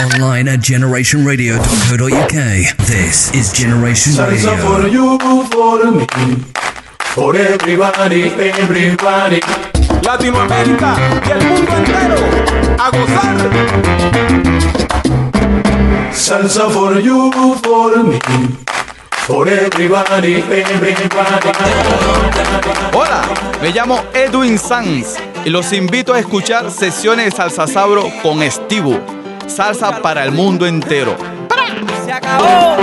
Online at generationradio.co.uk. This is Generation Salsa for Radio. you, for me, for everybody, everybody. Latinoamérica y el mundo entero a gozar. Salsa for you, for me, for everybody, everybody. Hola, me llamo Edwin Sanz y los invito a escuchar sesiones de Salsa Sabro con Estivo. Salsa para el mundo entero. Se acabó.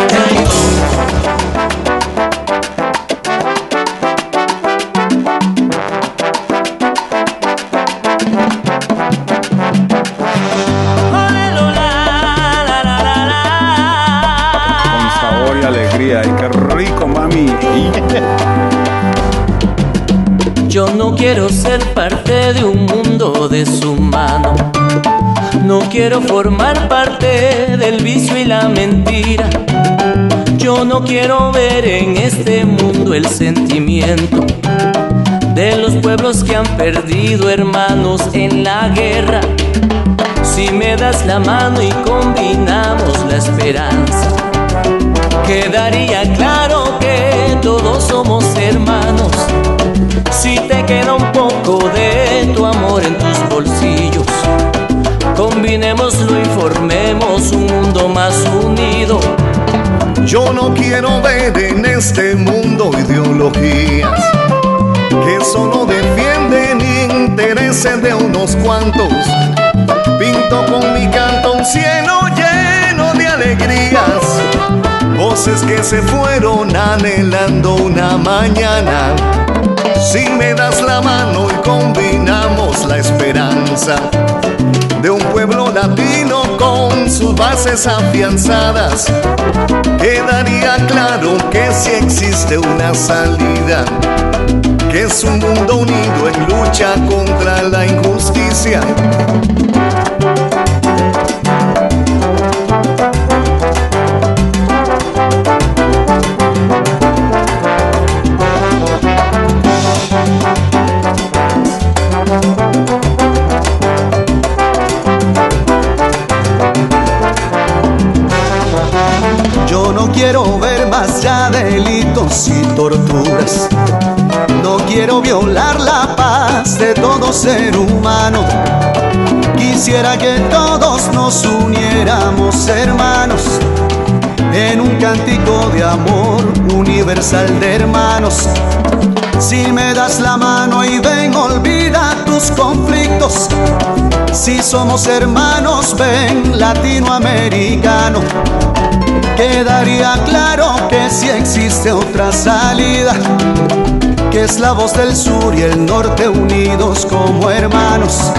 Con sabor y alegría. Y qué rico, mami. Yo no quiero ser parte de un mundo deshumano. No quiero formar parte del vicio y la mentira. Yo no quiero ver en este mundo el sentimiento de los pueblos que han perdido hermanos en la guerra. Si me das la mano y combinamos la esperanza, quedaría claro que todos somos hermanos. Si te queda un poco de tu amor en tus bolsillos, combinémoslo y formemos un mundo más unido. Yo no quiero ver en este mundo ideologías que solo defienden intereses de unos cuantos. Pinto con mi canto un cielo lleno de alegrías, voces que se fueron anhelando una mañana. Si me das la mano y combinamos la esperanza de un pueblo latino con sus bases afianzadas, quedaría claro que si existe una salida, que es un mundo unido en lucha contra la injusticia. Torturas. No quiero violar la paz de todo ser humano. Quisiera que todos nos uniéramos hermanos en un cántico de amor universal de hermanos. Si me das la mano y ven, olvida tus conflictos. Si somos hermanos, ven latinoamericano. Quedaría claro que si existe otra salida, que es la voz del sur y el norte unidos como hermanos.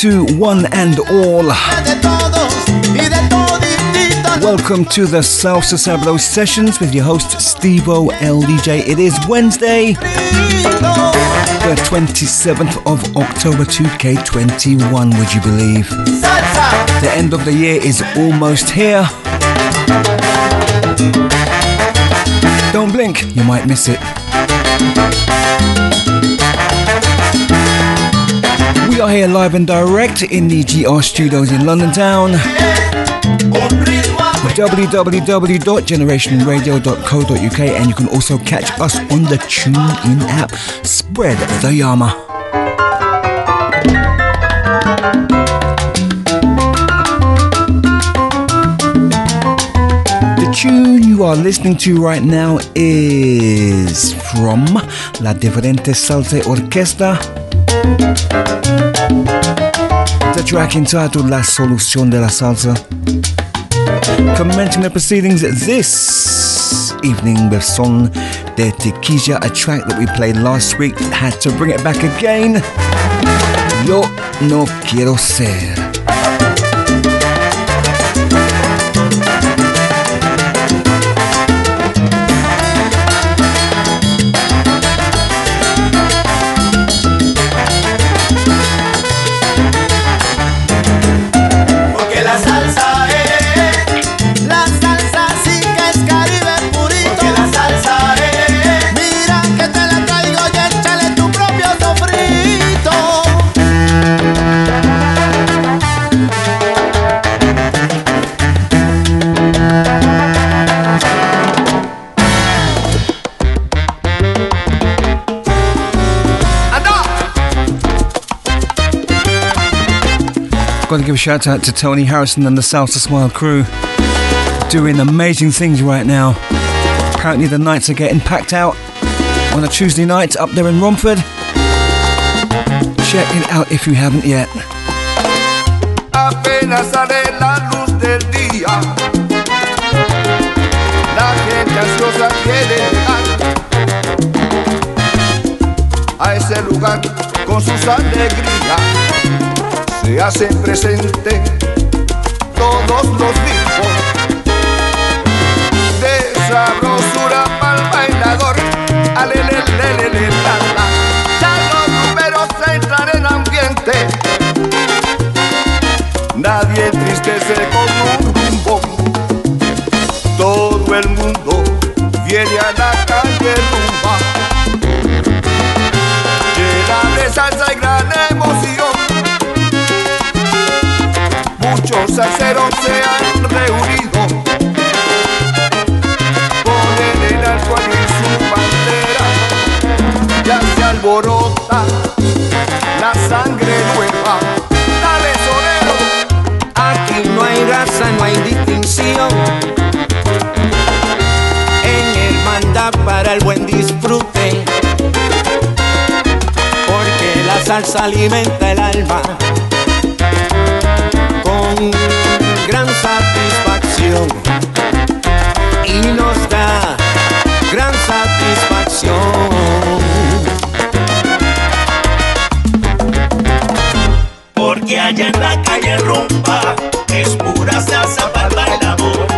To one and all. Welcome to the Salsa Sabro sessions with your host Stevo LDJ. It is Wednesday, the 27th of October 2K21, would you believe? The end of the year is almost here. Don't blink, you might miss it. We are here live and direct in the GR studios in London Town. Www.generationradio.co.uk and you can also catch us on the TuneIn app. Spread the Yama. The tune you are listening to right now is from La Diferente Salsa Orquesta. The track entitled La Solución de la Salsa. Commenting the proceedings this evening with Son de Tequila, a track that we played last week. Had to bring it back again. Yo no quiero ser. Got to give a shout out to Tony Harrison and the Salsa Smile crew. Doing amazing things right now. Apparently, the nights are getting packed out on a Tuesday night up there in Romford. Check it out if you haven't yet. ese lugar con sus alegrías. Se hacen presente todos los ritmos de sabrosura para el bailador. Alelelelele, la. Ya los números entran en ambiente. Nadie entristece con un rumbo. Todo el mundo los salseros se han reunido. Ponen en alto allí su bandera. Ya se alborota la sangre nueva. Dale, sonero. Aquí no hay raza, no hay distinción. En hermandad para el buen disfrute. Porque la salsa alimenta el alma gran satisfacción. Y nos da gran satisfacción. Porque allá en la calle rumba es pura salsa para el bailador.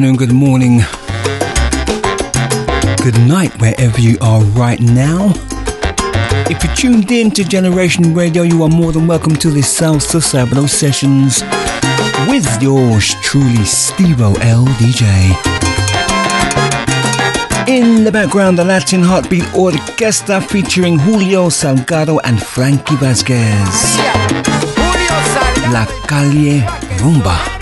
Afternoon, good morning, good night, wherever you are right now. If you're tuned in to Generation Radio, you are more than welcome to the Salsa Sabado sessions with yours truly, Stevo L. DJ. In the background, the Latin Heartbeat Orquesta featuring Julio Salgado and Frankie Vasquez. La Calle Rumba.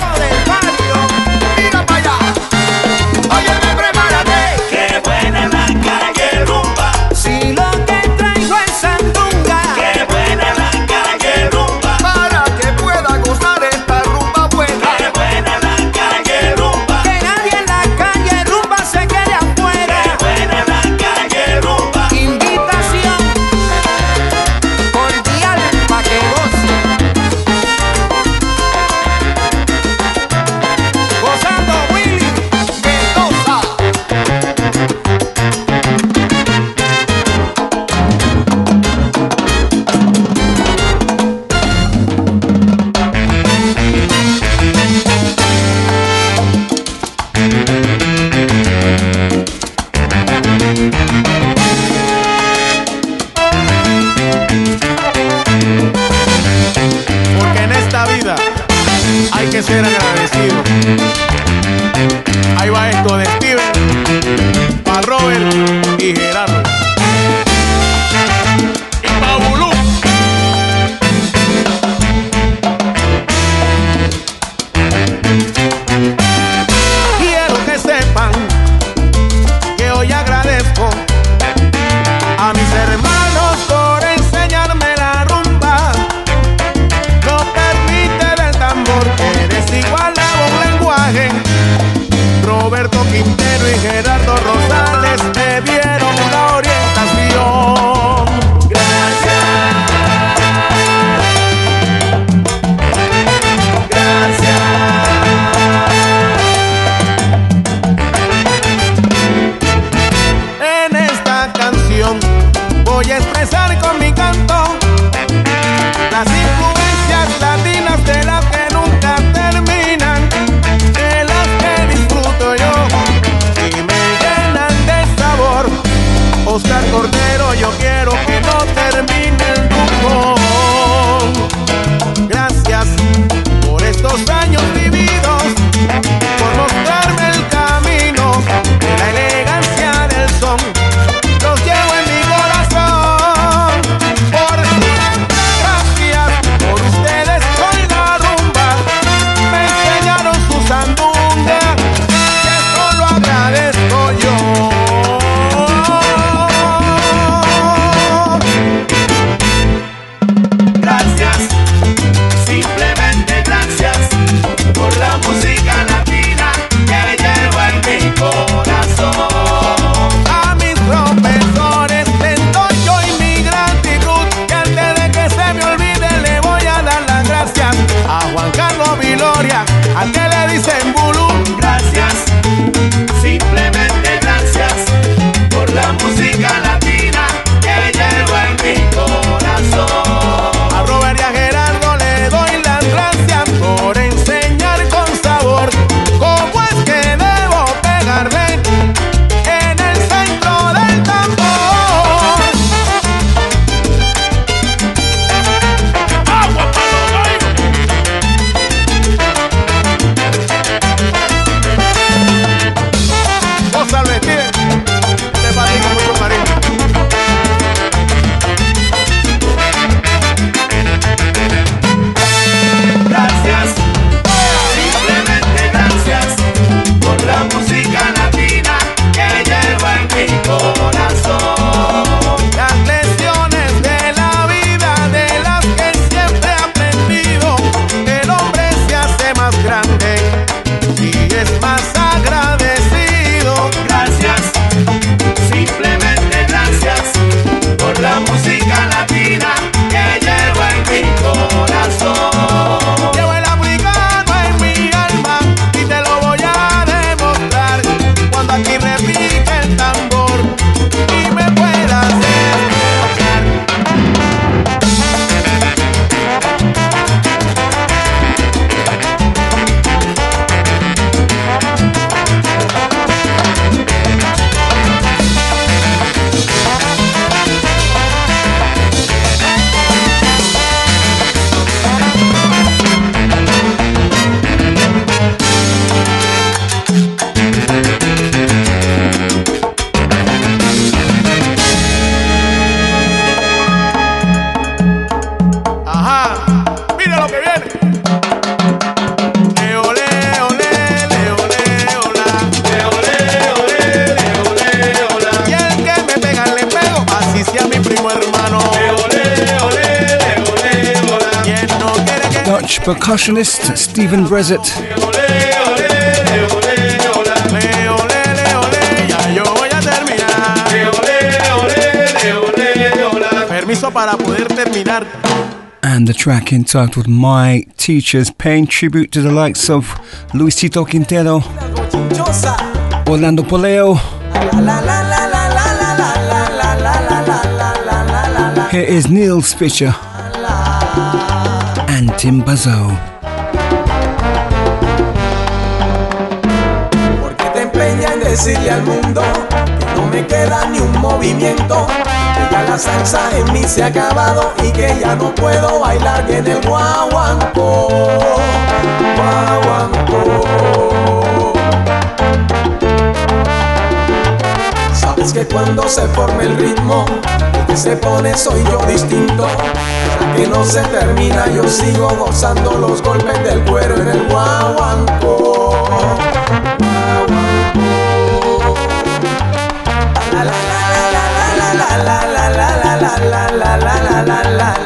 Percussionist Stephen Brezett. Ya yo voy a terminar. Permiso para poder terminar. And the track entitled My Teachers, paying tribute to the likes of Luisito Quintero, Orlando Poleo. Here is Neil Spitcher and Tim Bazo. Porque te empeña en decirle al mundo que no me queda ni un movimiento. Que ya la salsa en mí se ha acabado y que ya no puedo bailar bien el guaguancó. Guaguancó. Sabes que cuando se forme el ritmo, el que se pone soy yo distinto que no se termina, yo sigo gozando los golpes del cuero en el guaguancó. La la la la la la la la la la la la la la la la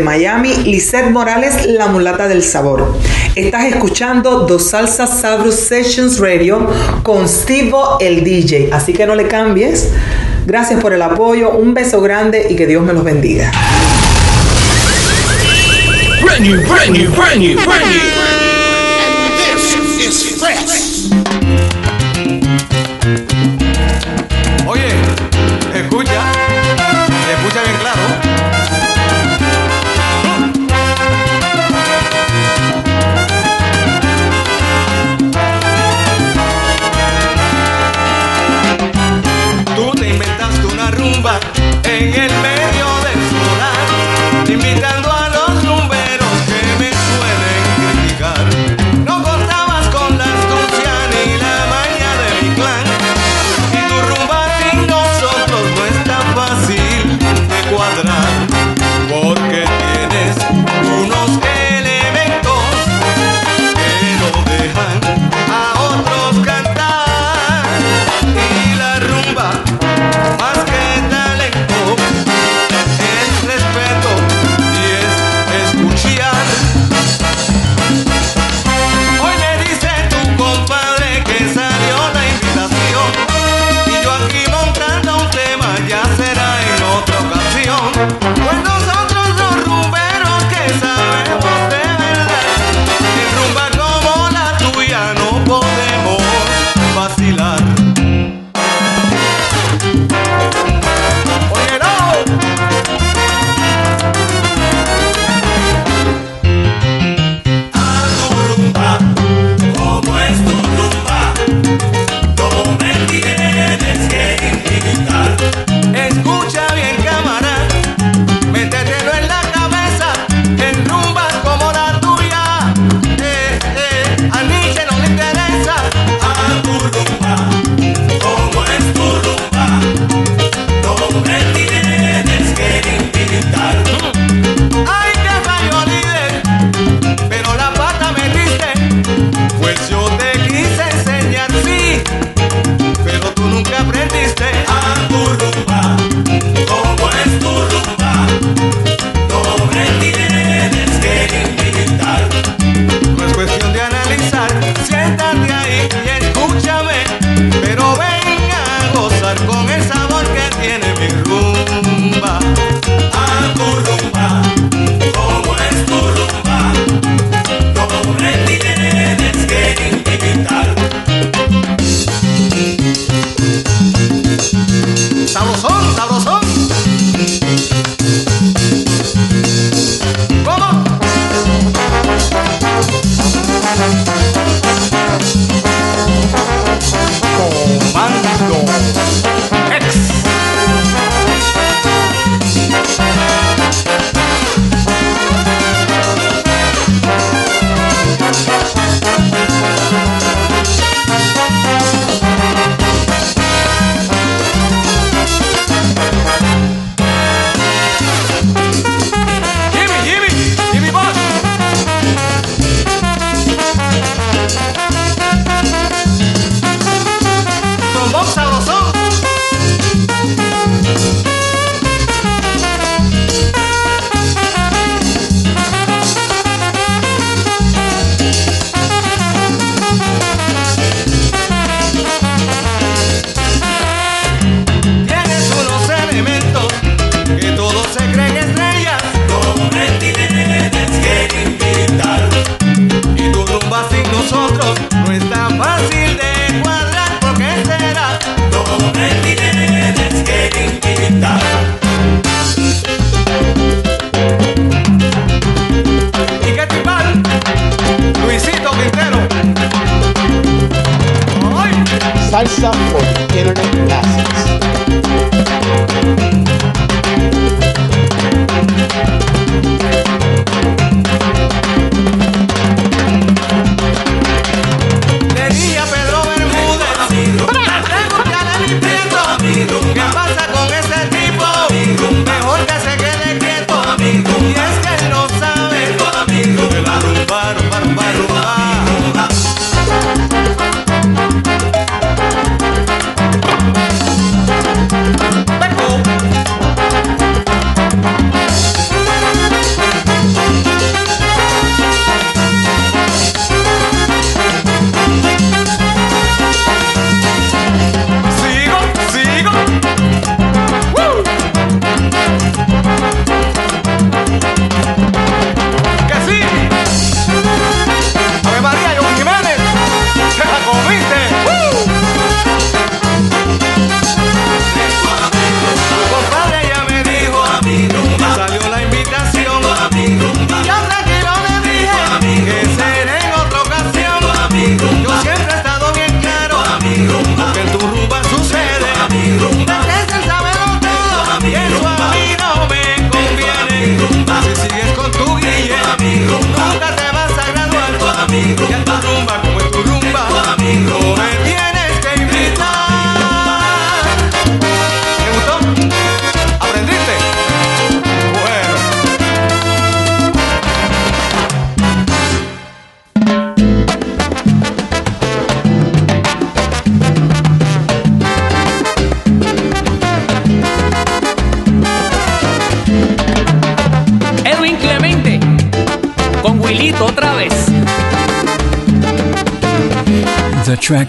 Miami Lisette Morales, la mulata del sabor. Estás escuchando Dos Salsas Sabrus Sessions Radio con Steve el DJ, así que no le cambies. Gracias por el apoyo, un beso grande y que Dios me los bendiga.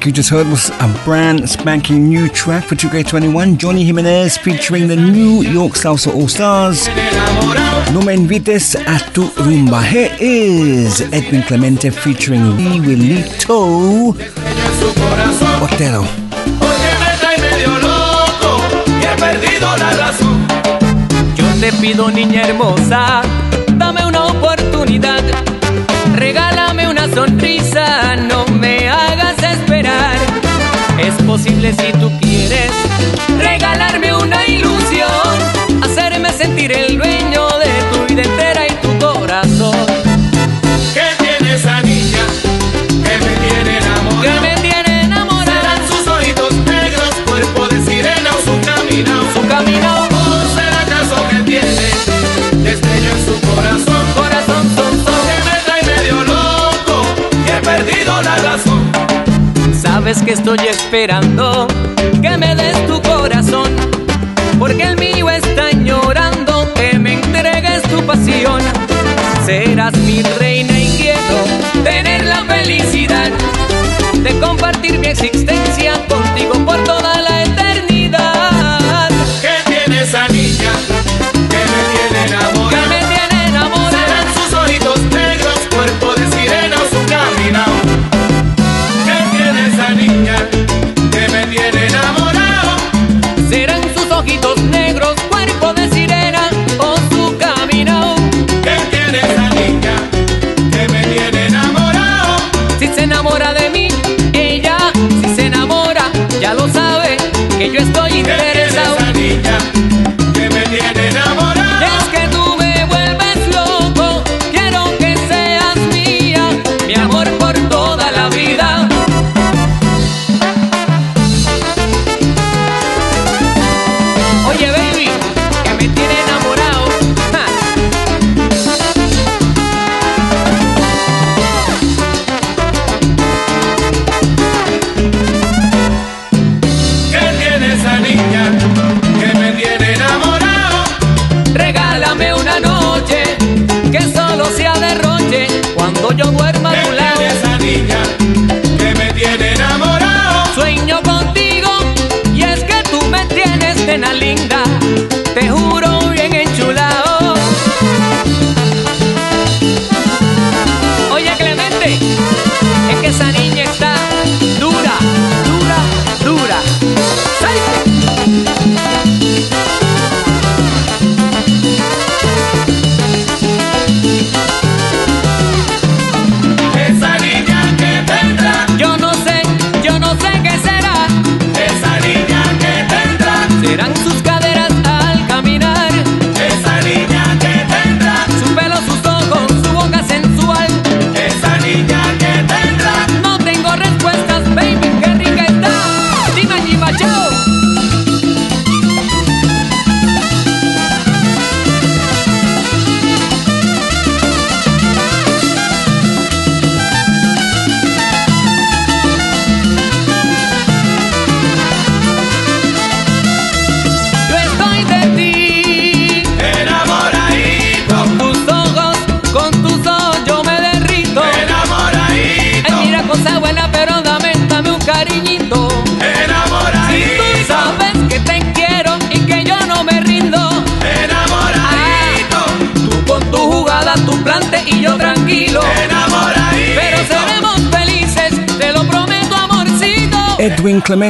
you just heard was a brand spanking new track for 2K21, Johnny Jimenez featuring the New York Salsa All Stars. No me invites a tu rumba. Here is Edwin Clemente featuring Lee Willito Otero. Yo te pido, niña hermosa, dame una oportunidad, regálame una sonrisa, no posible si tú quieres regalarme una ilusión, hacerme sentir el dueño de tu vida entera y tu corazón. ¿Qué tiene esa niña que me tiene enamorado? Que me tiene enamorado. Serán sus ojitos negros, cuerpo de sirena o su caminado. Su caminado. ¿O será acaso que tiene destello en su corazón? Corazón, son, son. Que me trae medio loco, que he perdido la razón. Sabes que estoy esperando.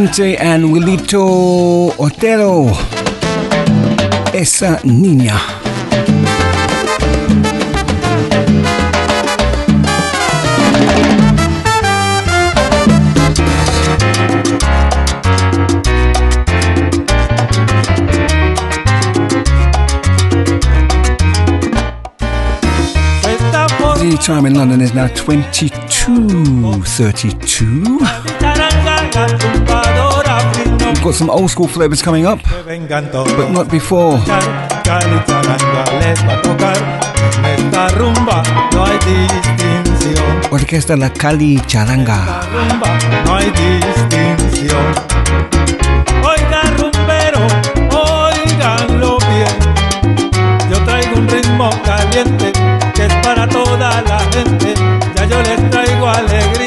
Vicente and Willito Otero. Esa niña. Time in London is now 22.32. got some old school flavors coming up, but not before. Orquesta La Cali Charanga. No caliente que es para toda la gente. Ya yo les traigo alegría.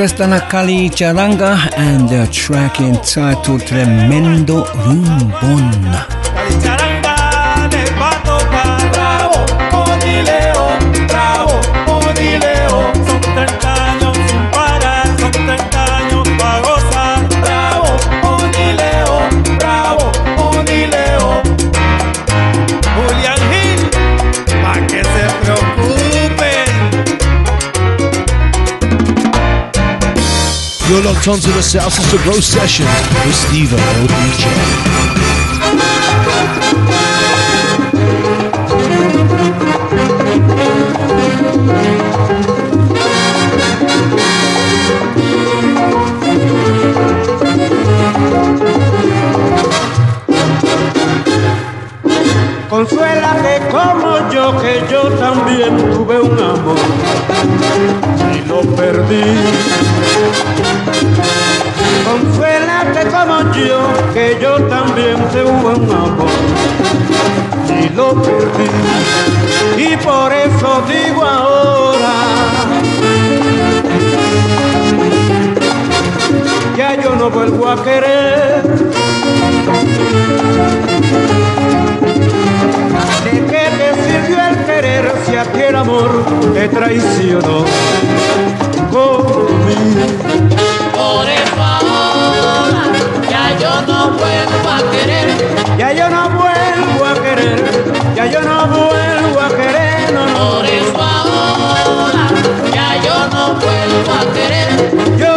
Orchestra La Cali Charanga and their track entitled Tremendo Rumbon. You're locked onto the Salsa Sabro sessions with Steve. DJ. Consuélate como yo, que yo también tuve un amor y lo perdí. Que yo también tuve un amor y lo perdí. Y por eso digo ahora, ya yo no vuelvo a querer. ¿De qué te sirvió el querer si a ti el amor te traicionó? Conmigo. Por eso ya yo no vuelvo a querer. Ya yo no vuelvo a querer, ya yo no vuelvo a querer, no, no. Por eso ahora ya yo no vuelvo a querer. Yo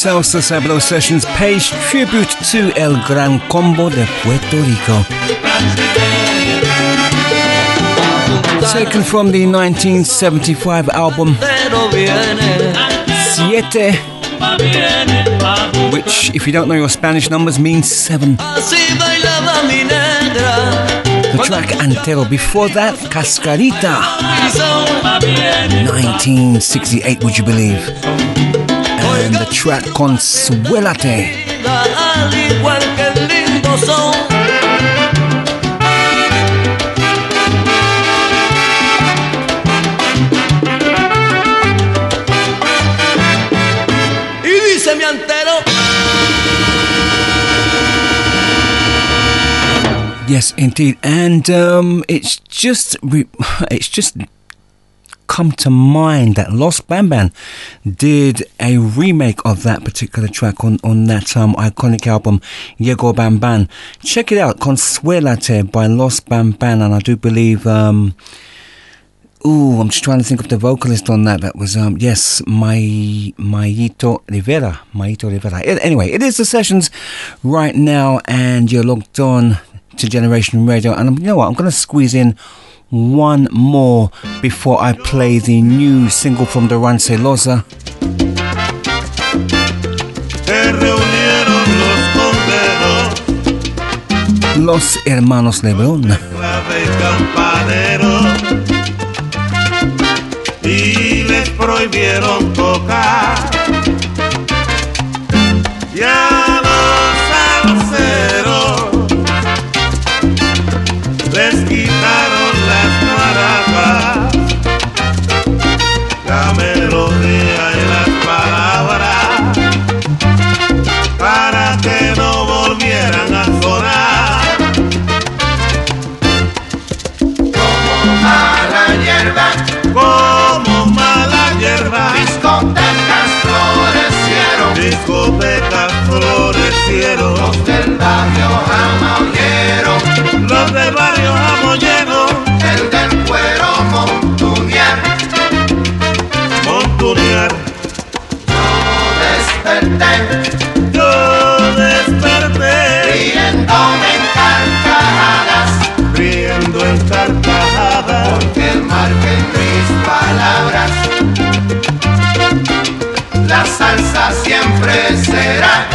Salsa Sabro Sessions pays tribute to El Gran Combo de Puerto Rico. Taken from the 1975 album Siete, which, if you don't know your Spanish numbers, means seven. The track Antero. Before that, Cascarita. 1968, would you believe? And the track Consuélate. Al igual que el lindo son. Y dice mi antero. Yes, indeed, and um, it's just it's just come to mind that Los Van Van did a remake of that particular track on on that um, iconic album Llegó Van Van. Check it out, Consuélate by Los Van Van, and I do believe. Um, Ooh, I'm just trying to think of the vocalist on that. That was um yes, May Mayito Rivera. Mayito Rivera. It- anyway, it is the sessions right now, and you're logged on to Generation Radio. And you know what? I'm going to squeeze in one more before I play the new single from Dorance Lorza. Los Hermanos Lebron. y les prohibieron tocar. Y los del barrio jamollero, Los del barrio jamollero. el del cuero montunear. Montunear. Desperté, Yo desperté. riéndome en carcajadas, Riendo en carcajadas. porque marquen mis palabras. La salsa siempre será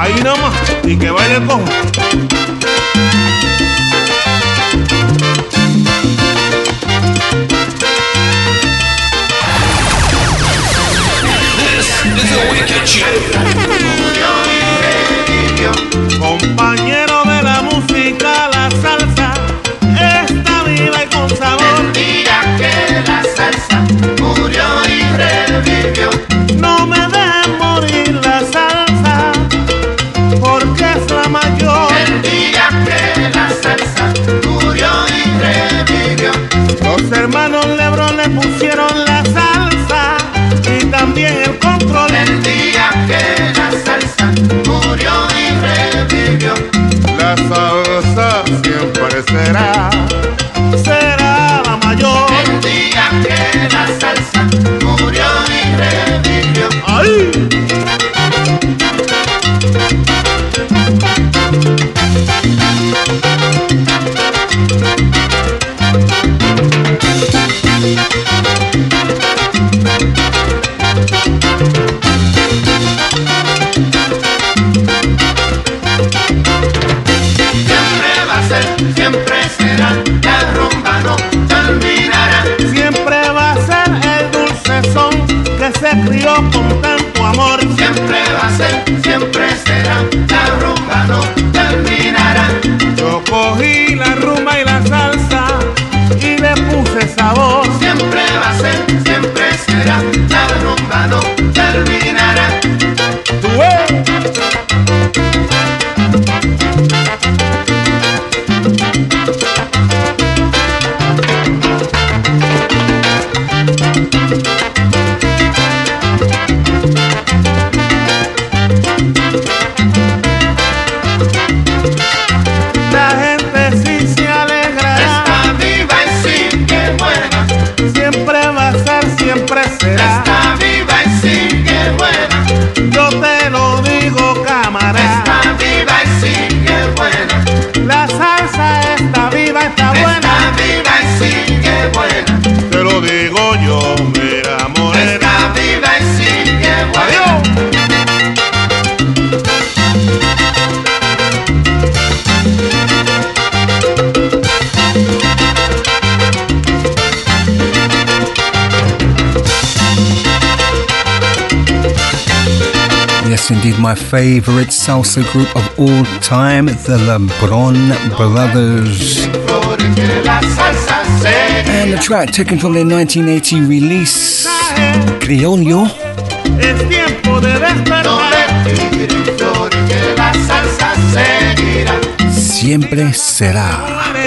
Ahí nomás. Y que baile el cojo. Compañero my favorite salsa group of all time, the LeBron Brothers. And the track taken from their 1980 release, Criollo. Siempre será.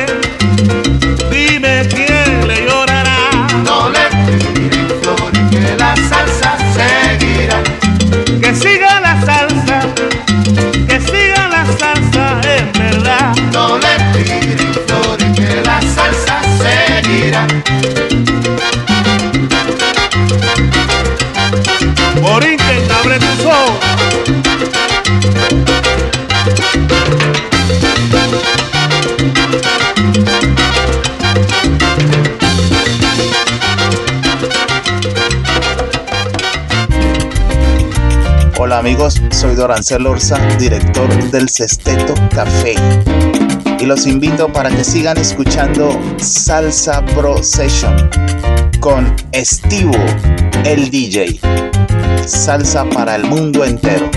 amigos, soy Dorancel Orza, director del Sesteto Café. Y los invito para que sigan escuchando Salsa Pro Session con Estivo, el DJ. Salsa para el mundo entero.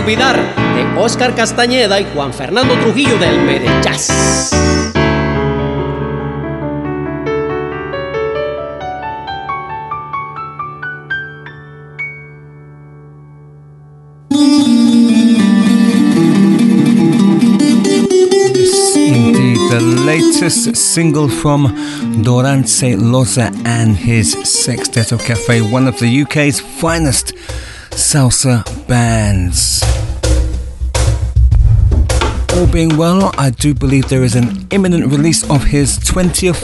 Olvidar de Oscar Castañeda y Juan Fernando Trujillo del Medellás. Latest single from Dorance Lorza and his Sexteto Cafe, one of the UK's finest salsa bands. All being well, I do believe there is an imminent release of his 20th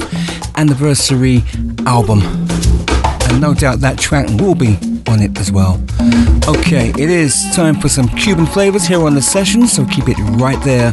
anniversary album. And no doubt that track will be on it as well. Okay, it is time for some Cuban flavors here on the session, so keep it right there.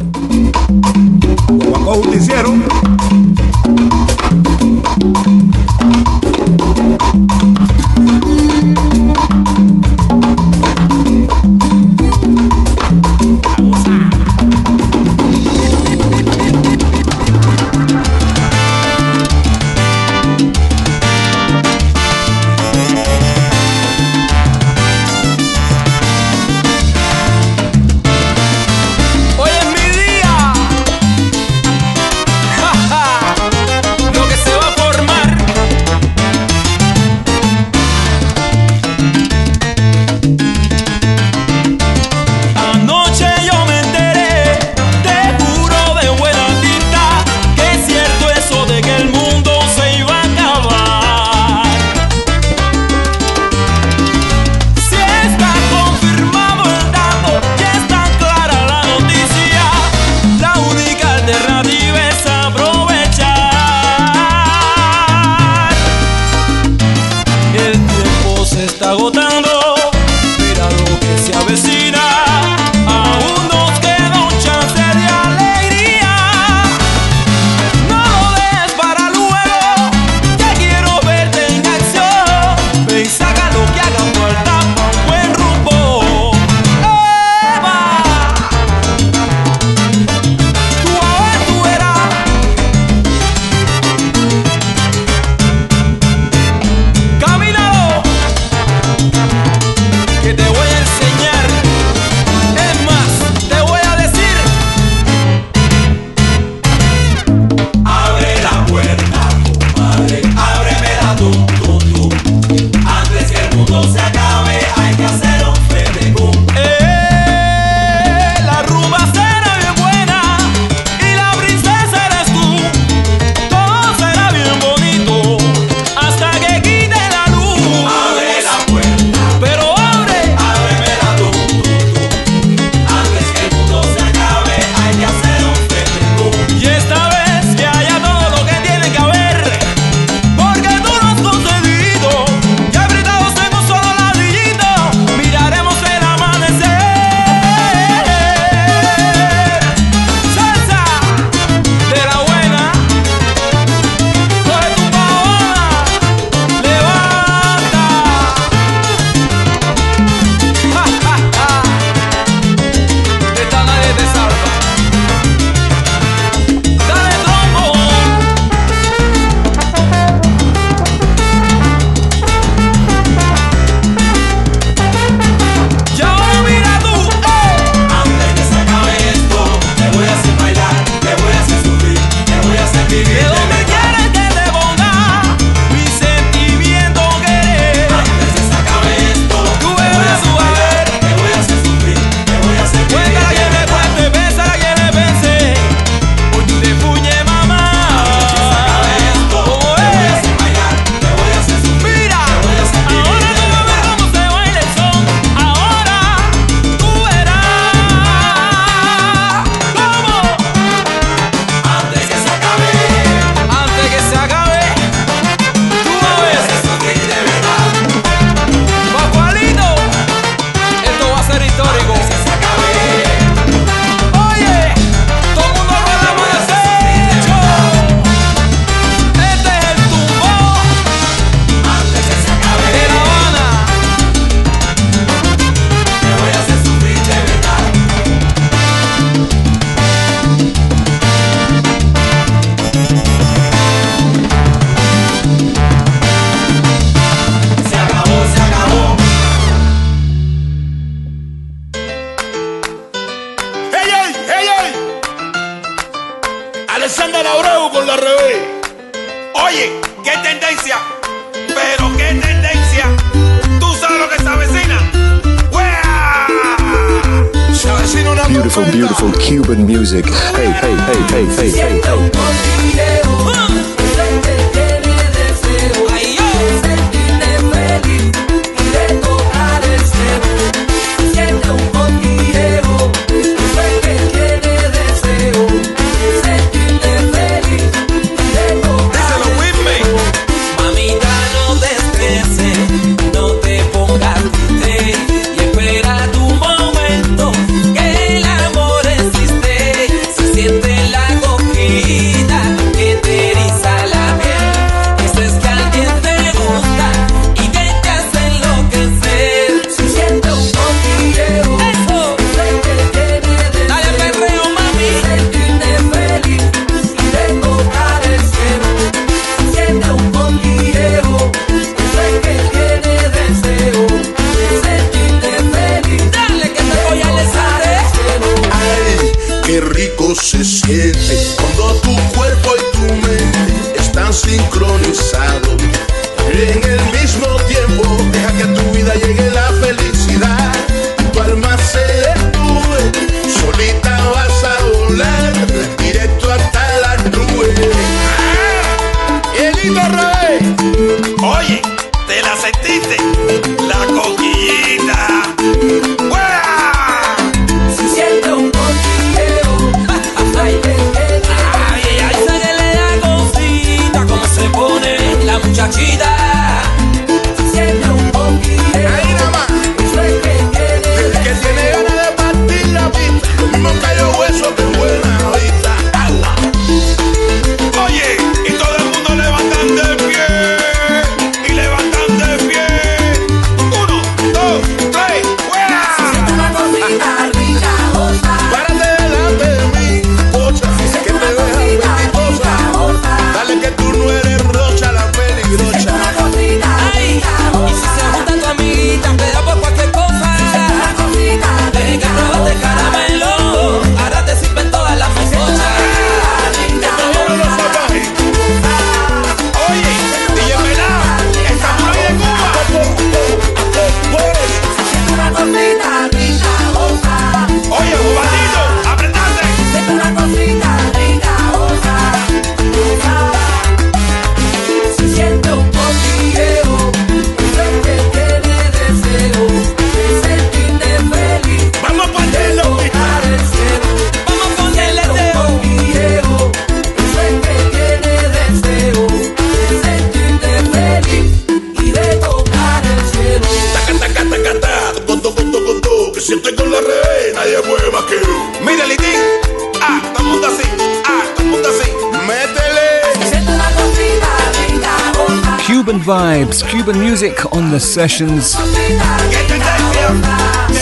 sessions.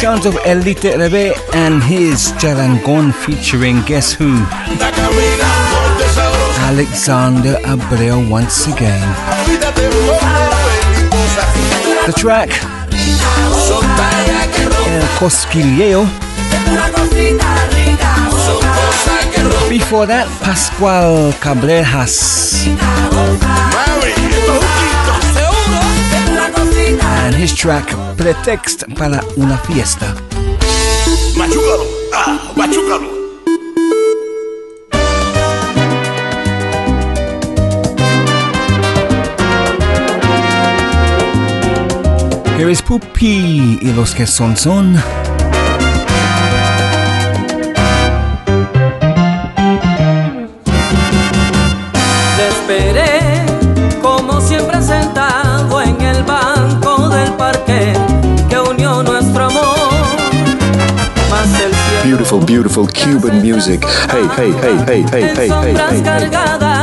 Sounds of Elito Revé and his Charangón featuring guess who? Alexander Abreu once again. The track El Cosquilleo. Before that, Pascual Cabrejas and his track Pretext para una fiesta. Machúcalo, ah, machúcalo. Here is Pupy y los que son son. beautiful, beautiful Cuban music. Hey, hey, hey, hey, hey, hey, hey, hey. hey, hey.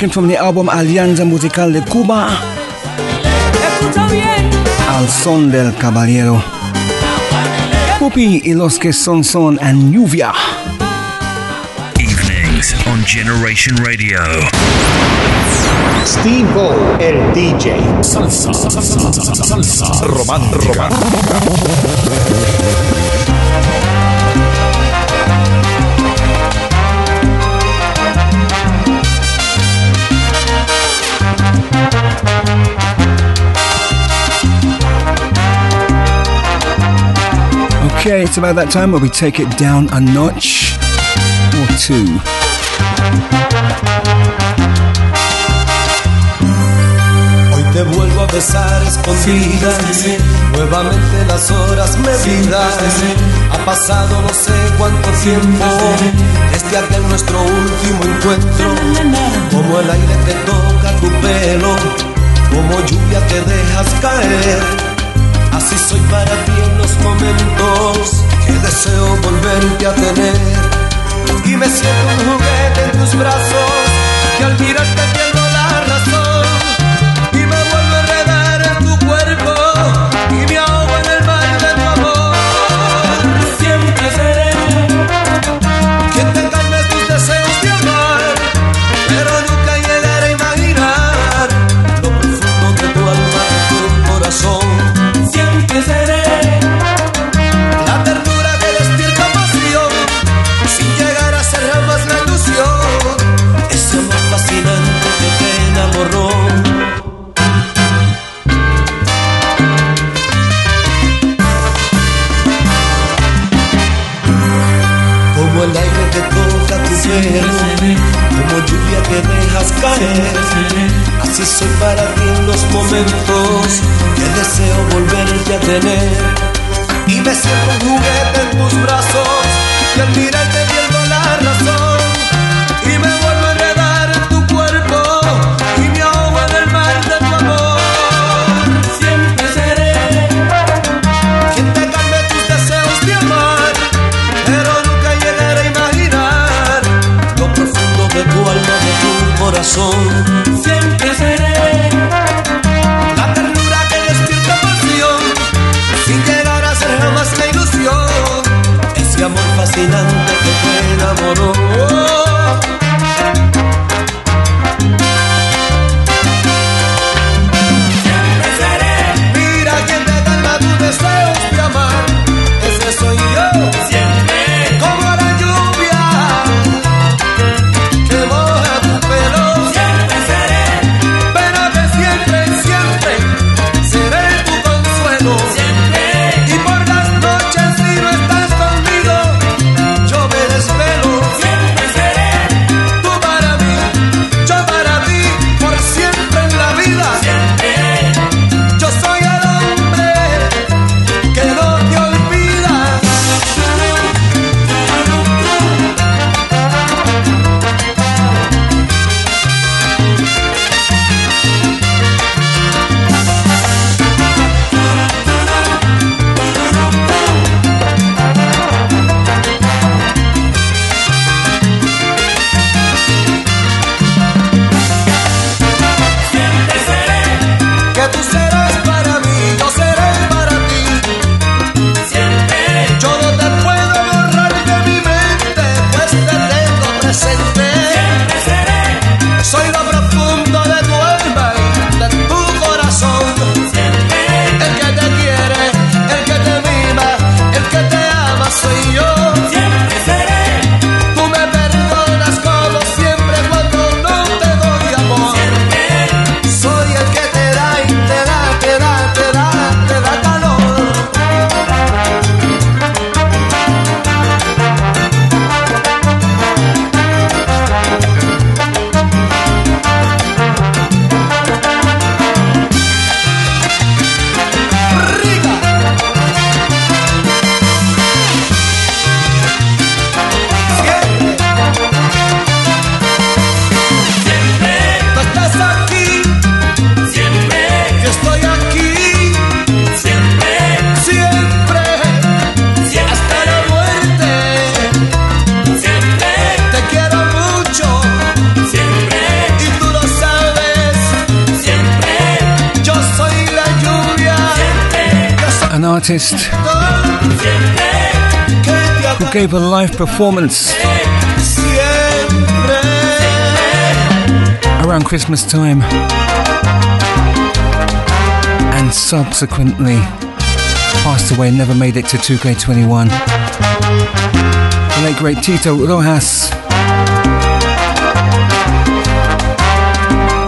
Second from the album Alianza Musical de Cuba. Al son del caballero. Pupy y los que son son and Lluvia. Evenings on Generation Radio. Steve O, el DJ. Salsa, salsa, salsa, salsa romántica. Okay, it's about that time where we take it down a notch or two. Hoy te vuelvo a besar escondidas, nuevamente las horas medidas. Ha pasado no sé cuánto tiempo desde aquel nuestro último encuentro. Como el aire que toca tu pelo, como lluvia que dejas caer. Así soy para ti momentos que deseo volverte a tener. Y me siento un juguete en tus brazos, que al mirarte caer. Así soy para ti en los momentos que deseo volverte a tener. Y me siento un juguete en tus brazos, y al mirarte pierdo la razón. siempre seré la ternura que despierta pasión. Sin llegar a ser jamás la ilusión ese amor fascinante que te enamoró. Performance around Christmas time and subsequently passed away, never made it to 2K21. The late great Tito Rojas.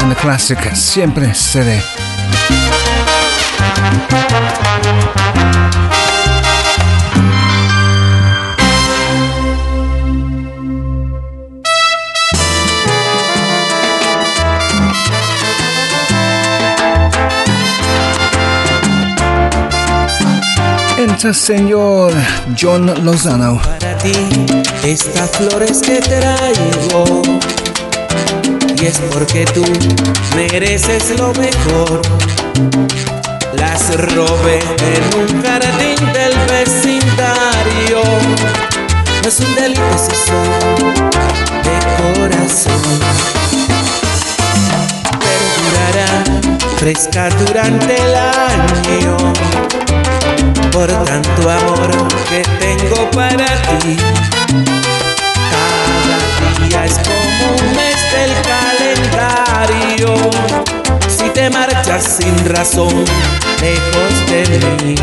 And the classic Siempre Seré. Señor John Lozano. Para ti, estas flores que traigo. Y es porque tú mereces lo mejor. Las robé en un jardín del vecindario. No es un delito si son de corazón. Fresca durante el año por tanto amor que tengo para ti. Cada día es como un mes del calendario. Si te marchas sin razón, lejos de mí.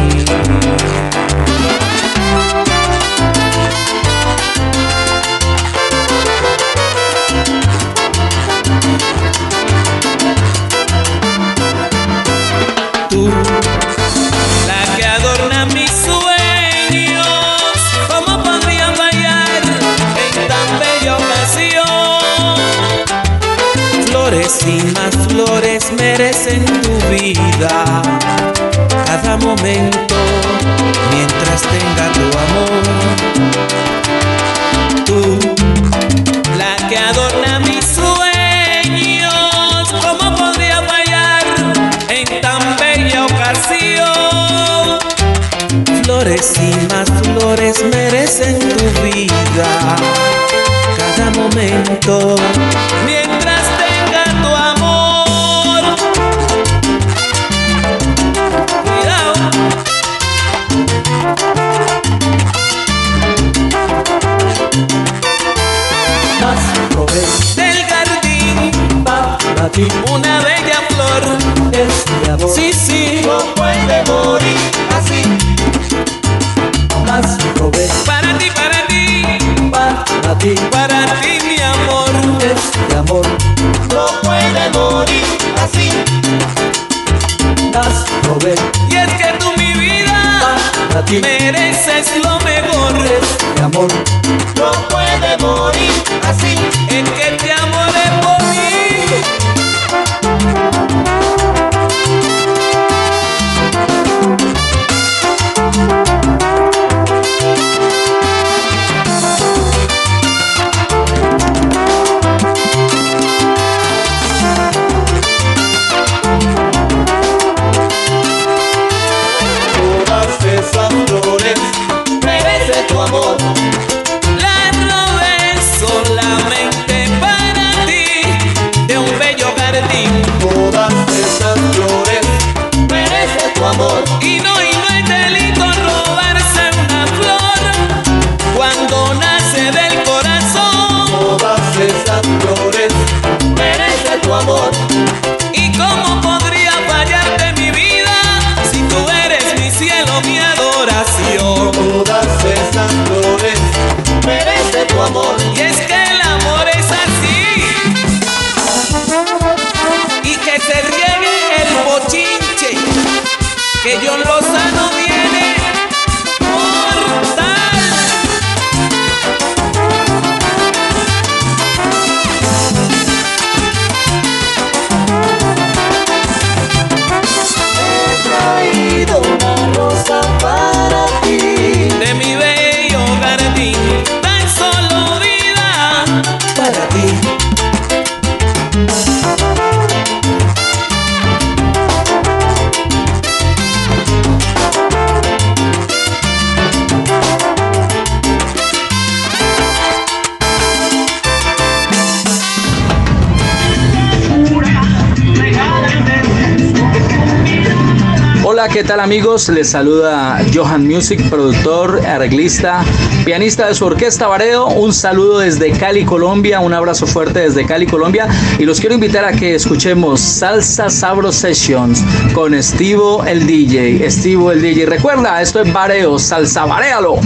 amigos, les saluda Johan Music, productor, arreglista, pianista de su orquesta Vareo. Un saludo desde Cali, Colombia, un abrazo fuerte desde Cali, Colombia. Y los quiero invitar a que escuchemos Salsa Sabro Sessions con Estivo el DJ. Estivo el DJ. Recuerda, esto es Vareo, Salsa Varealo.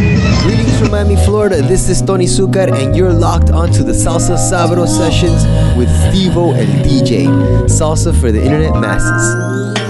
Greetings from Miami, Florida. This is Tony Zucker, and you're locked onto the Salsa Sabro Sessions with Estivo el DJ. Salsa for the internet masses.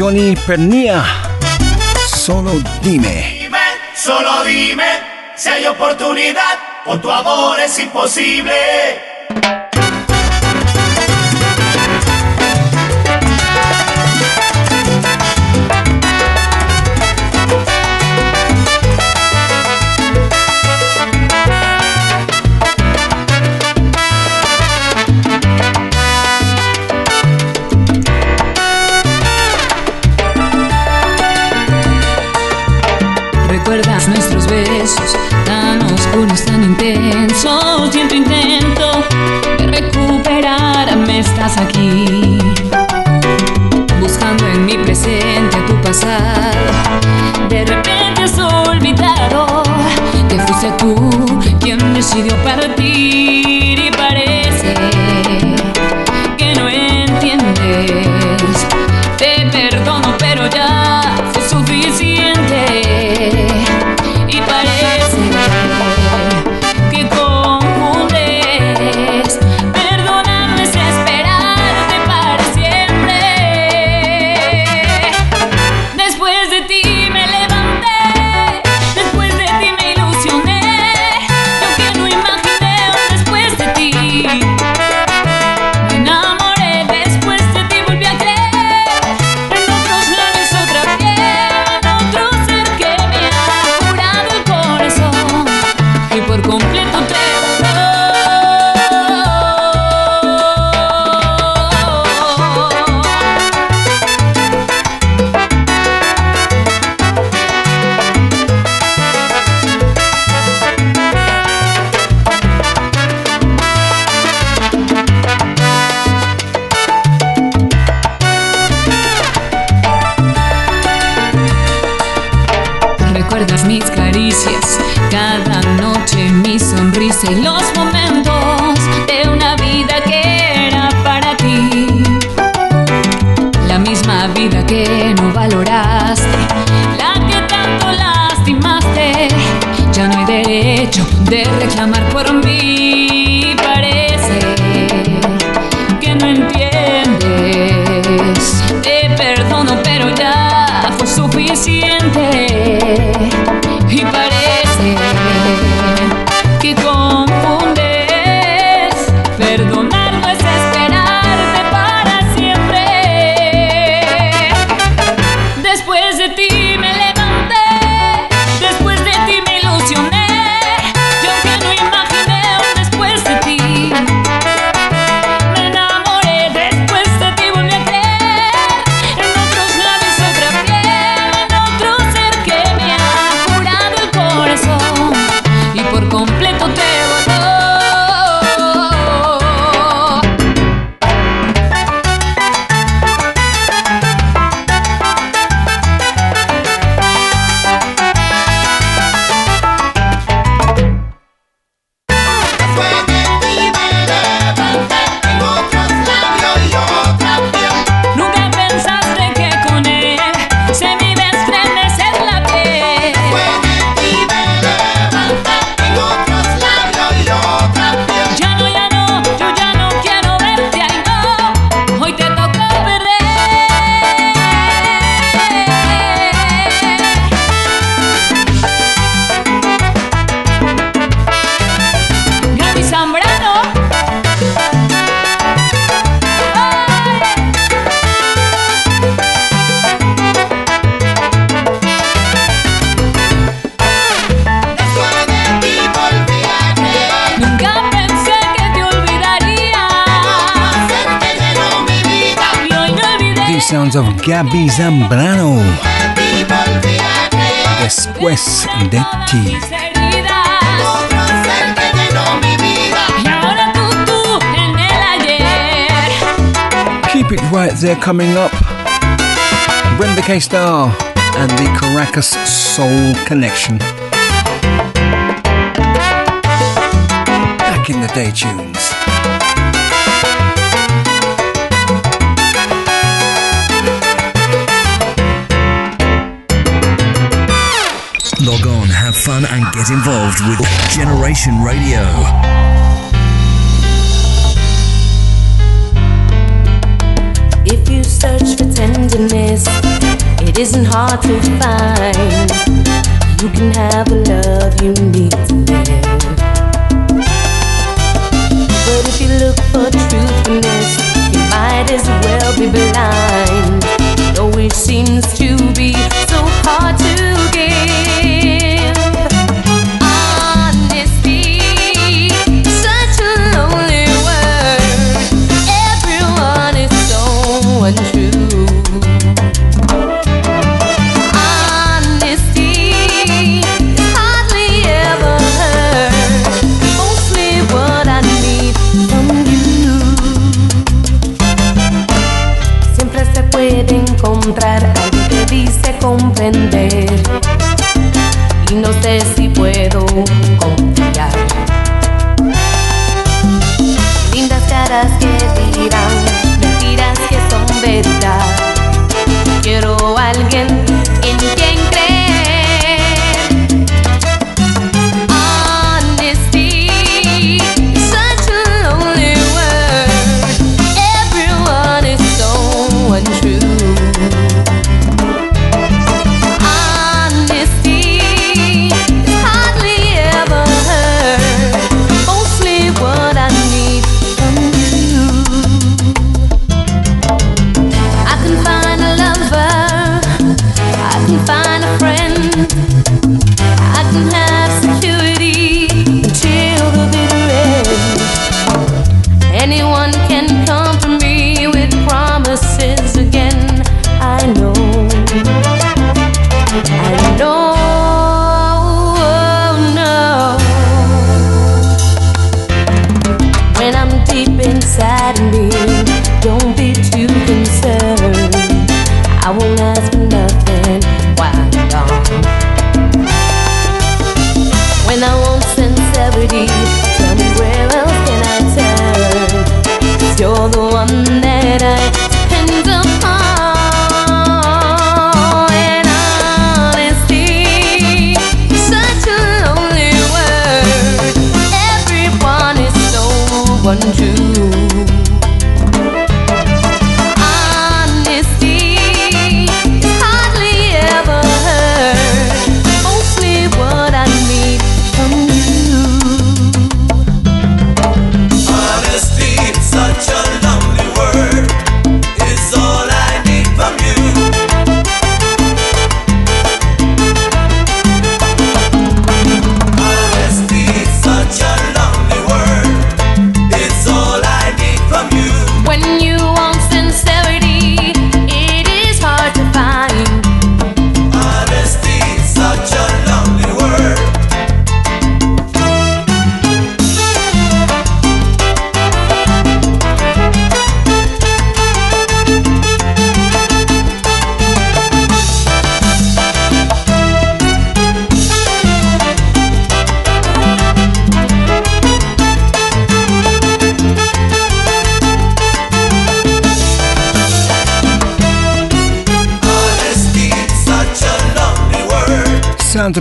Johnny Pernia. Solo dime. dime. Solo dime si hay oportunidad o tu amor es imposible. aquí. Gabby Zambrano. Después de ti. Keep it right there coming up. Brenda K Starr and the Caracas Soul Connection. Back in the day tunes. Log on, have fun, and get involved with Generation Radio. If you search for tenderness, it isn't hard to find. You can have the love you need to live. But if you look for truthfulness, you might as well be blind. Though it seems to be so hard to give. Y no te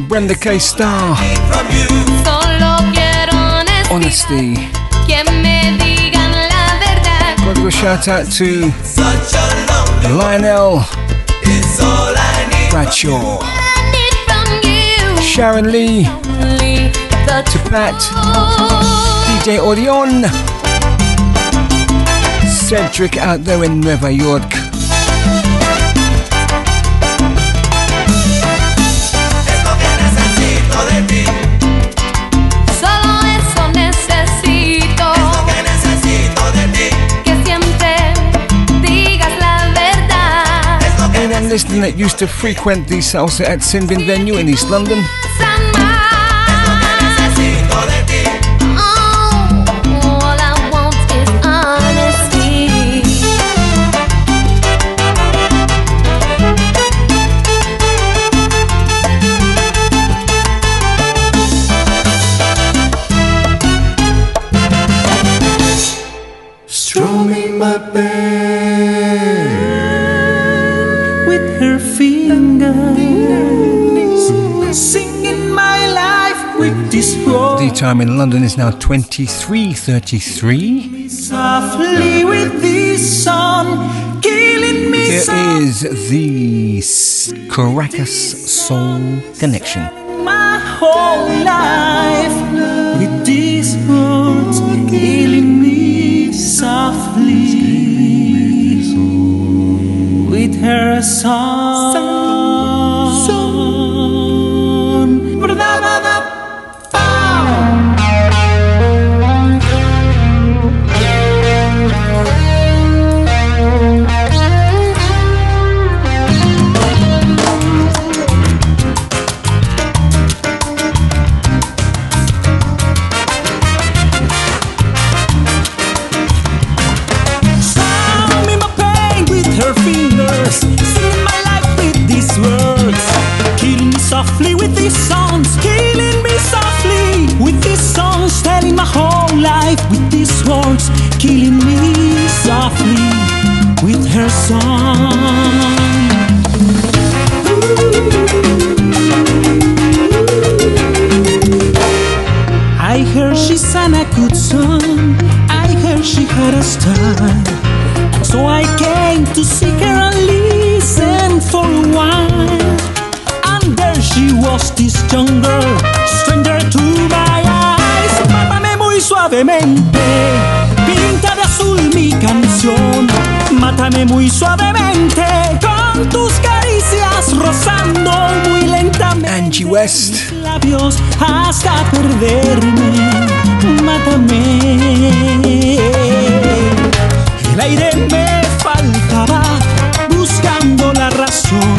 Brenda K. Starr. Honesty. Got to do a shout out to Lionel Bradshaw, Sharon Lee, to Pat, DJ Orion, Cedric out there in Nueva York. listener that used to frequent the Salsa at Sinbin venue in East London. Time in London is now 23.33. Softly with this song, killing me Here is the Caracas Soul Connection. West. labios hasta perderme. Mátame. El aire me faltaba buscando la razón.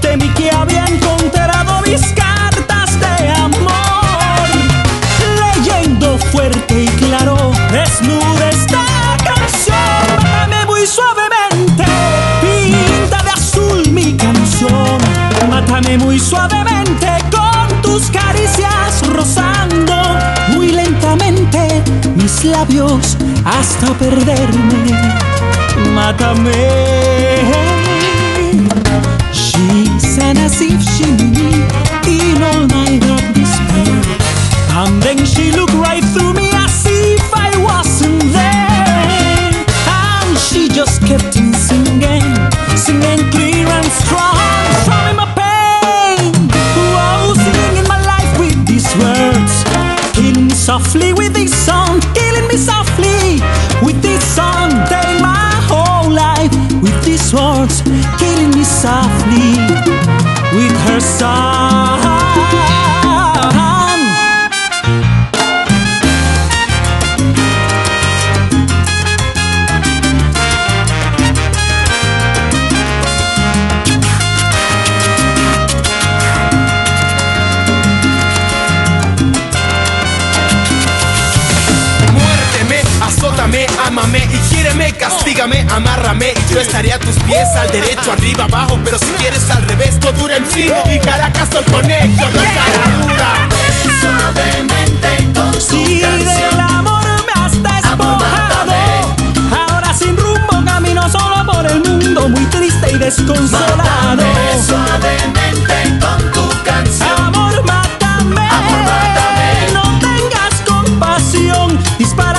Temí que había encontrado mis cartas de amor. Leyendo fuerte y claro, desnuda esta canción. Mátame muy suavemente, pinta de azul mi canción. Mátame muy suavemente labios hasta perderme. Mátame. She sang as if she knew me in all of despair. And then she looked right through me as if I wasn't there. And she just kept on singing, singing clear and strong, showing my pain. Oh, singing in my life with these words, killing softly with this song, amárrame y yo estaré a tus pies al derecho, arriba, abajo, pero si quieres al revés, todo dura en sí y Caracas Soul Connection, no cara dura. Si del amor me has despojado, ahora sin rumbo camino solo por el mundo, muy triste y desconsolado. suavemente con tu canción. Amor, mátame, no tengas compasión, dispárame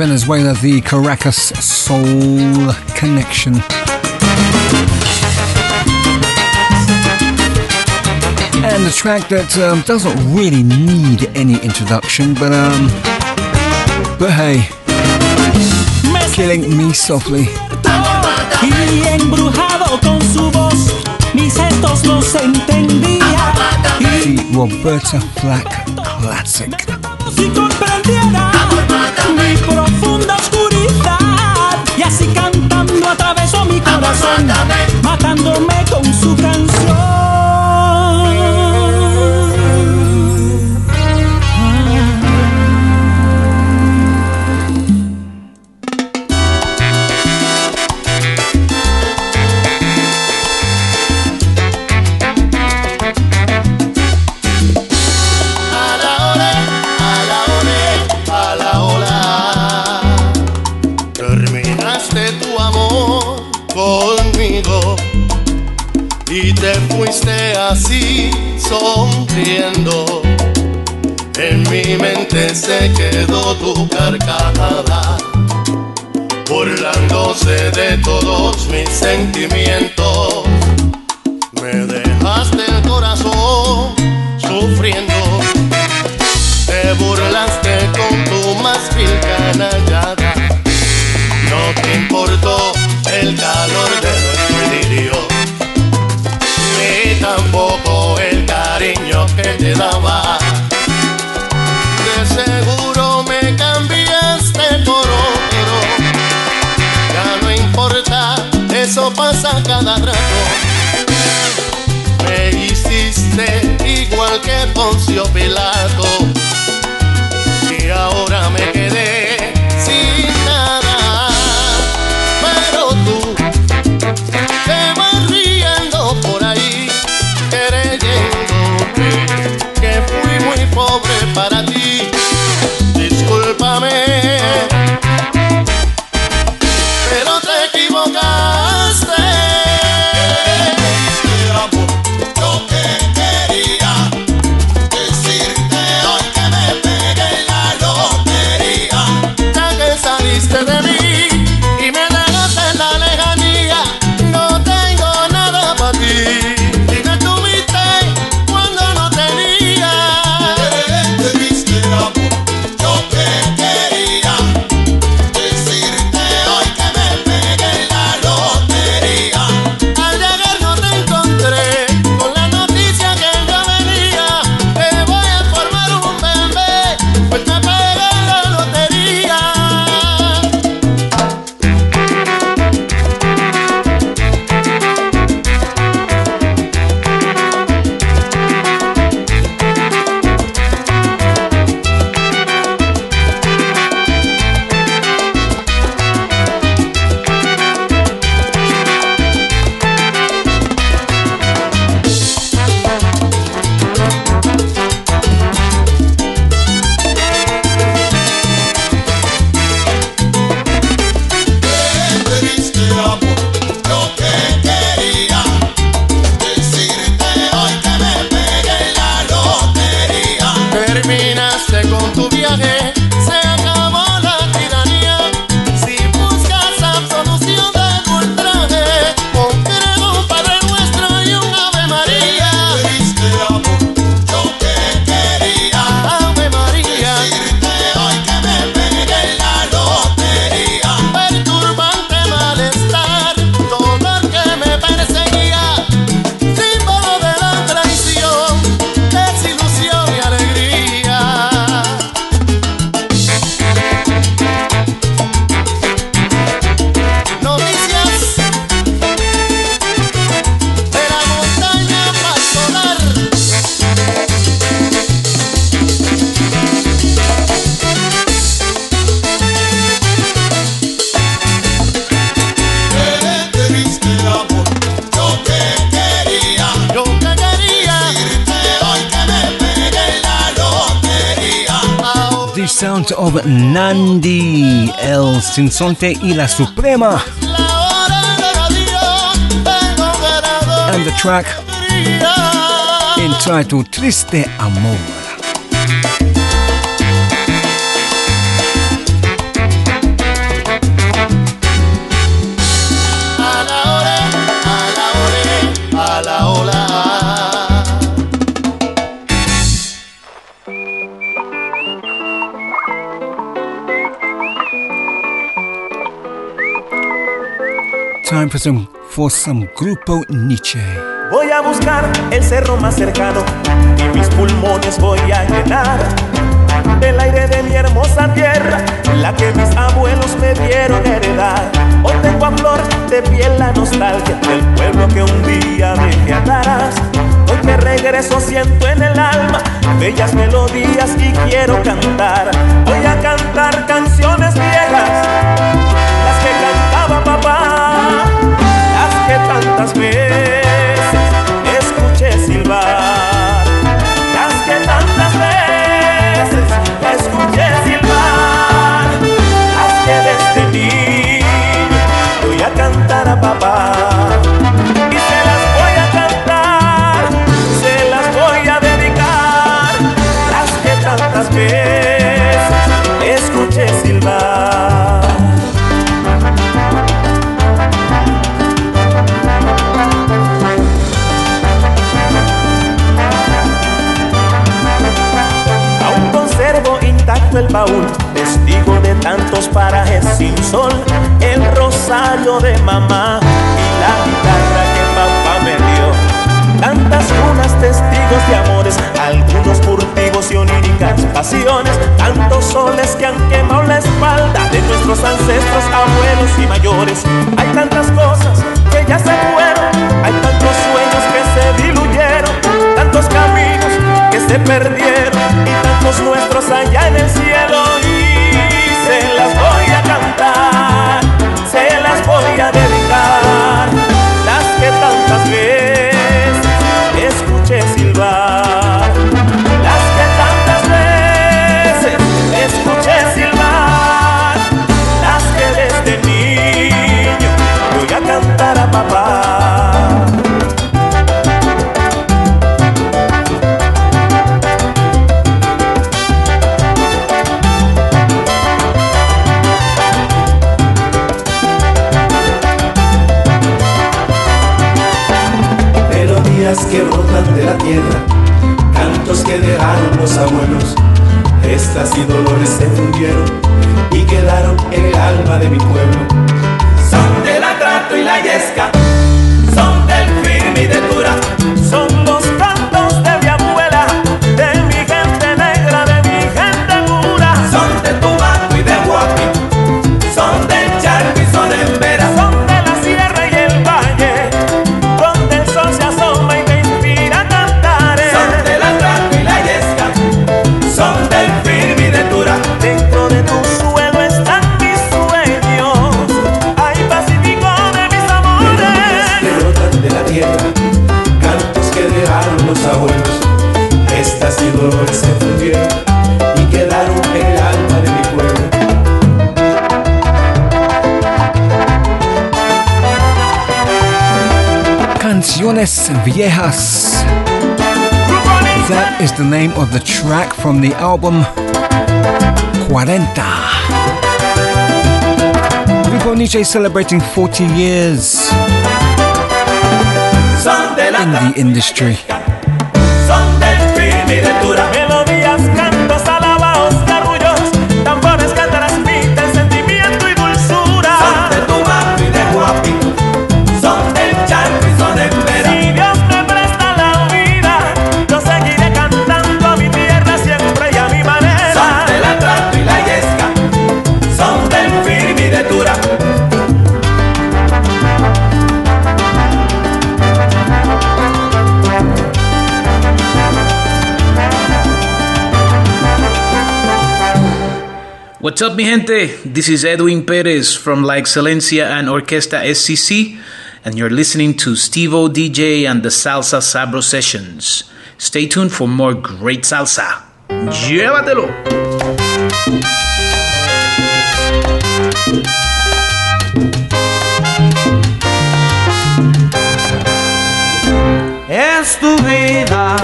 Venezuela, the Caracas Soul Connection. And the track that um, doesn't really need any introduction, but um, but hey, killing me softly. The Roberta Flack classic. así cantando atravesó mi corazón, matándome con su canción. se quedó tu carcajada, burlándose de todos mis sentimientos. tu viaje. of Nandi, El Sinsonte y La Suprema. And the track entitled Triste Amor. Grupo Nietzsche. Voy a buscar el cerro más cercano y mis pulmones voy a llenar del aire de mi hermosa tierra, la que mis abuelos me dieron heredar. Hoy tengo a flor de piel la nostalgia del pueblo que un día dejé atrás. Hoy que regreso siento en el alma bellas melodías y quiero cantar. Voy a cantar canciones viejas, das vezes sin sol, el rosario de mamá y la guitarra que papá me dio. Tantas lunas, testigos de amores, algunos furtivos y oníricas pasiones, tantos soles que han quemado la espalda de nuestros ancestros, abuelos y mayores. Hay tantas cosas que ya se fueron, hay tantos sueños que se diluyeron, tantos caminos que se perdieron y tantos nuestros allá en el cielo voy of the track from the album Cuarenta. Grupo Niche celebrating 40 years Son de la in the industry. What's up, mi gente? This is Edwin Perez from La Excelencia and Orquesta SCC, and you're listening to Steve O DJ and the Salsa Sabro Sessions. Stay tuned for more great salsa. ¡Llévatelo! Es tu vida,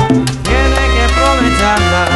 tiene que aprovecharla.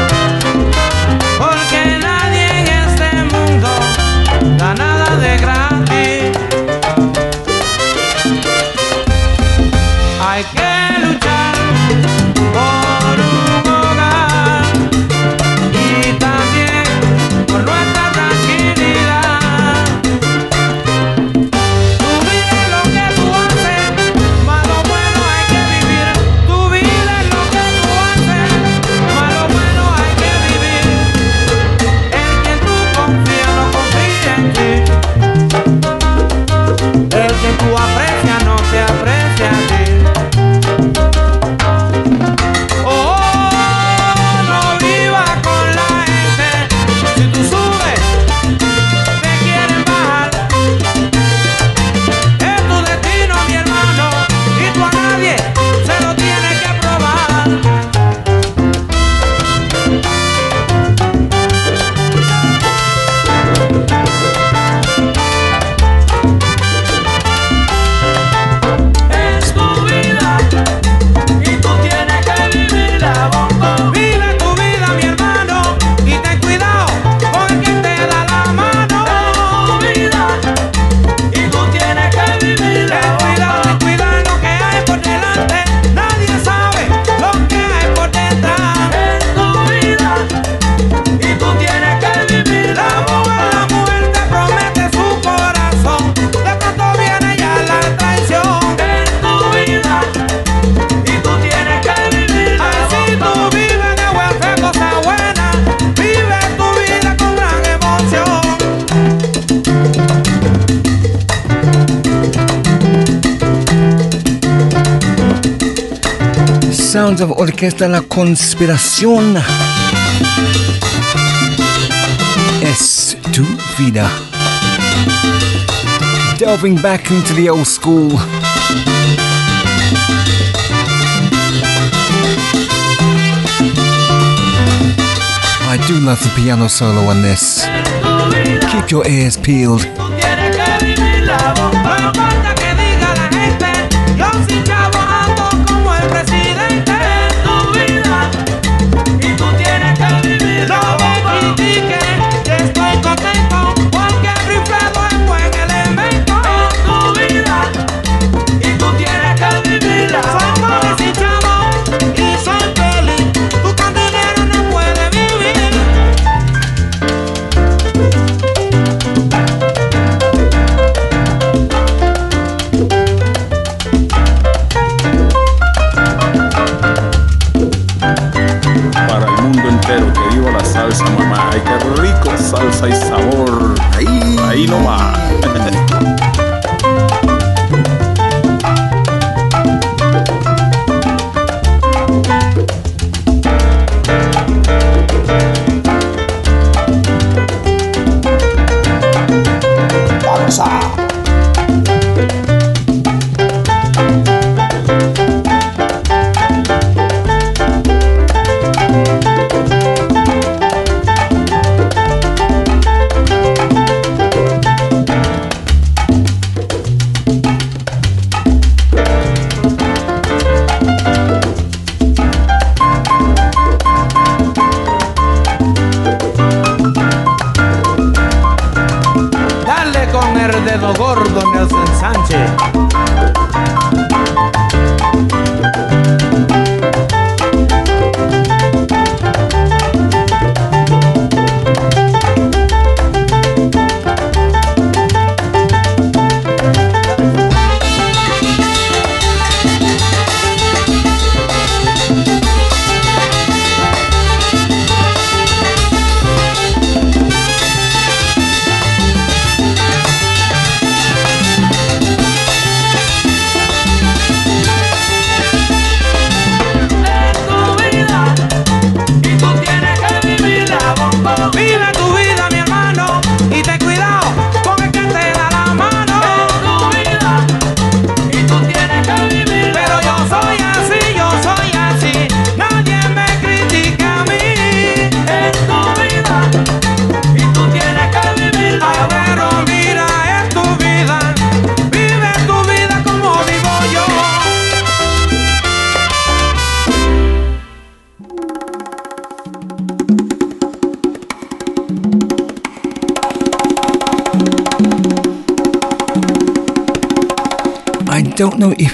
Of Orquesta La Conspiración. Es tu vida. Delving back into the old school. I do love the piano solo on this. Keep your ears peeled.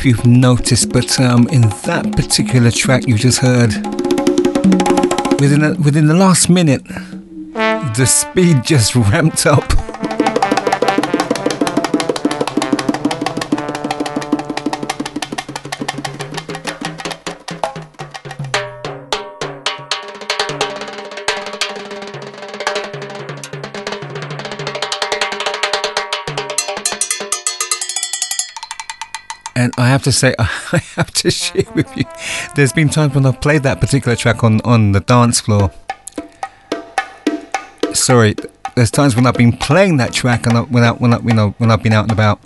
You've noticed, but um, in that particular track you just heard, within a, within the last minute, the speed just ramped up. To say, I have to share with you. There's been times when I've played that particular track on, on the dance floor. Sorry, there's times when I've been playing that track and I, when I, when I, you know when I've been out and about.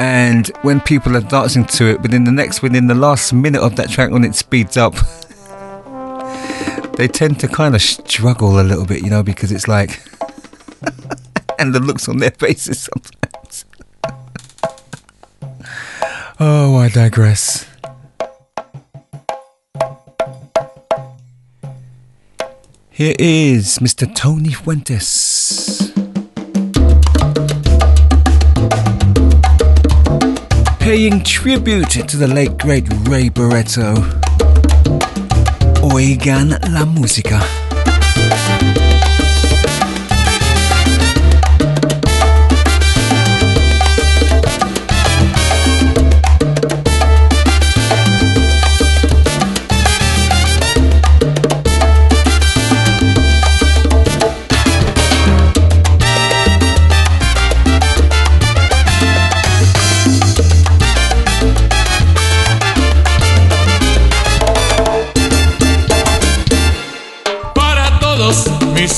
And when people are dancing to it, within the next, within the last minute of that track, when it speeds up, they tend to kind of struggle a little bit, you know, because it's like, and the looks on their faces sometimes. Oh, I digress. Here is Mr. Tony Fuentes. Paying tribute to the late great Ray Barretto. Oigan la música.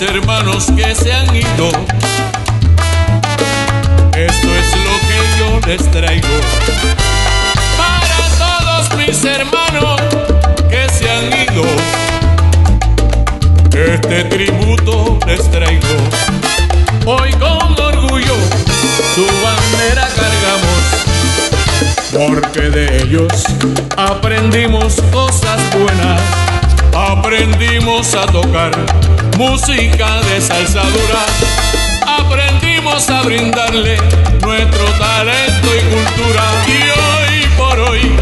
Hermanos que se han ido. Esto es lo que yo les traigo. Para todos mis hermanos que se han ido. Este tributo les traigo. Hoy con orgullo su bandera cargamos. Porque de ellos aprendimos cosas buenas. Aprendimos a tocar música de salsa dura. Aprendimos a brindarle nuestro talento y cultura. Y hoy por hoy,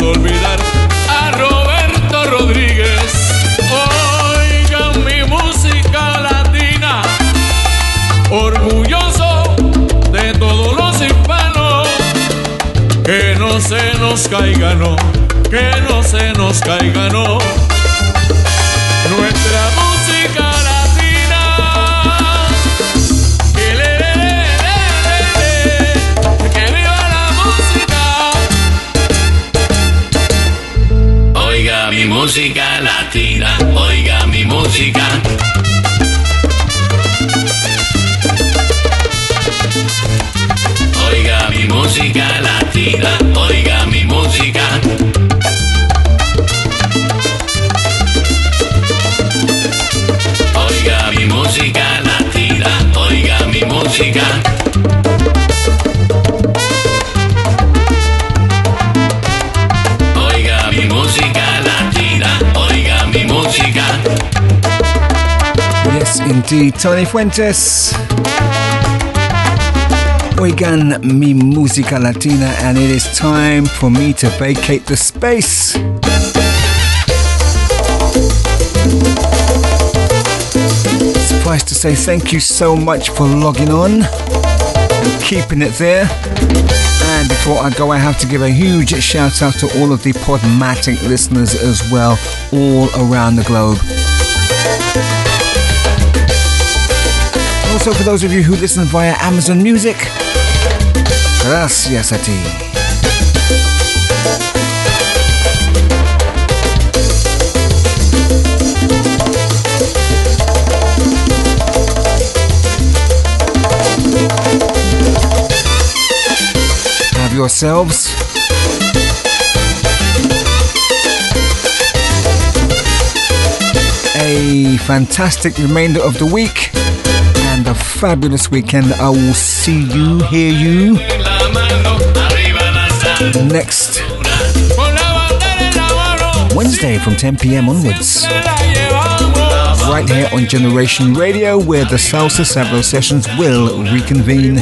olvidar a Roberto Rodríguez. Oigan mi música latina, orgulloso de todos los hispanos. Que no se nos caiga, no, que no se nos caiga, no. Nuestra Oiga mi música latina, oiga mi música. Oiga mi música latina, oiga mi música. Indeed. Tony Fuentes. Oigan mi música latina, and it is time for me to vacate the space. Suffice to say, thank you so much for logging on and keeping it there. And before I go, I have to give a huge shout out to all of the Podomatic listeners as well, all around the globe. Also, for those of you who listen via Amazon Music, gracias a ti. Have yourselves a fantastic remainder of the week fabulous weekend. I will see you, hear you next Wednesday from 10 p.m. onwards. Right here on Generation Radio, where the Salsa Sabro sessions will reconvene.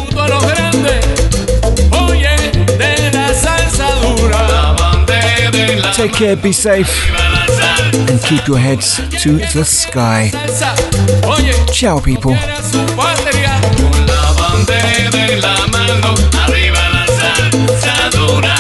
Take care, be safe, and keep your heads to the sky. Ciao, people. con de la mano, arriba la salsa dura.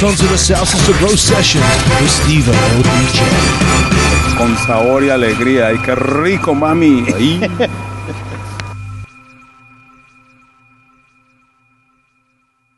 Entonces la salsa es The Gross Session with Steven ODJ. Con sabor y alegría. ¡Y qué rico, mami!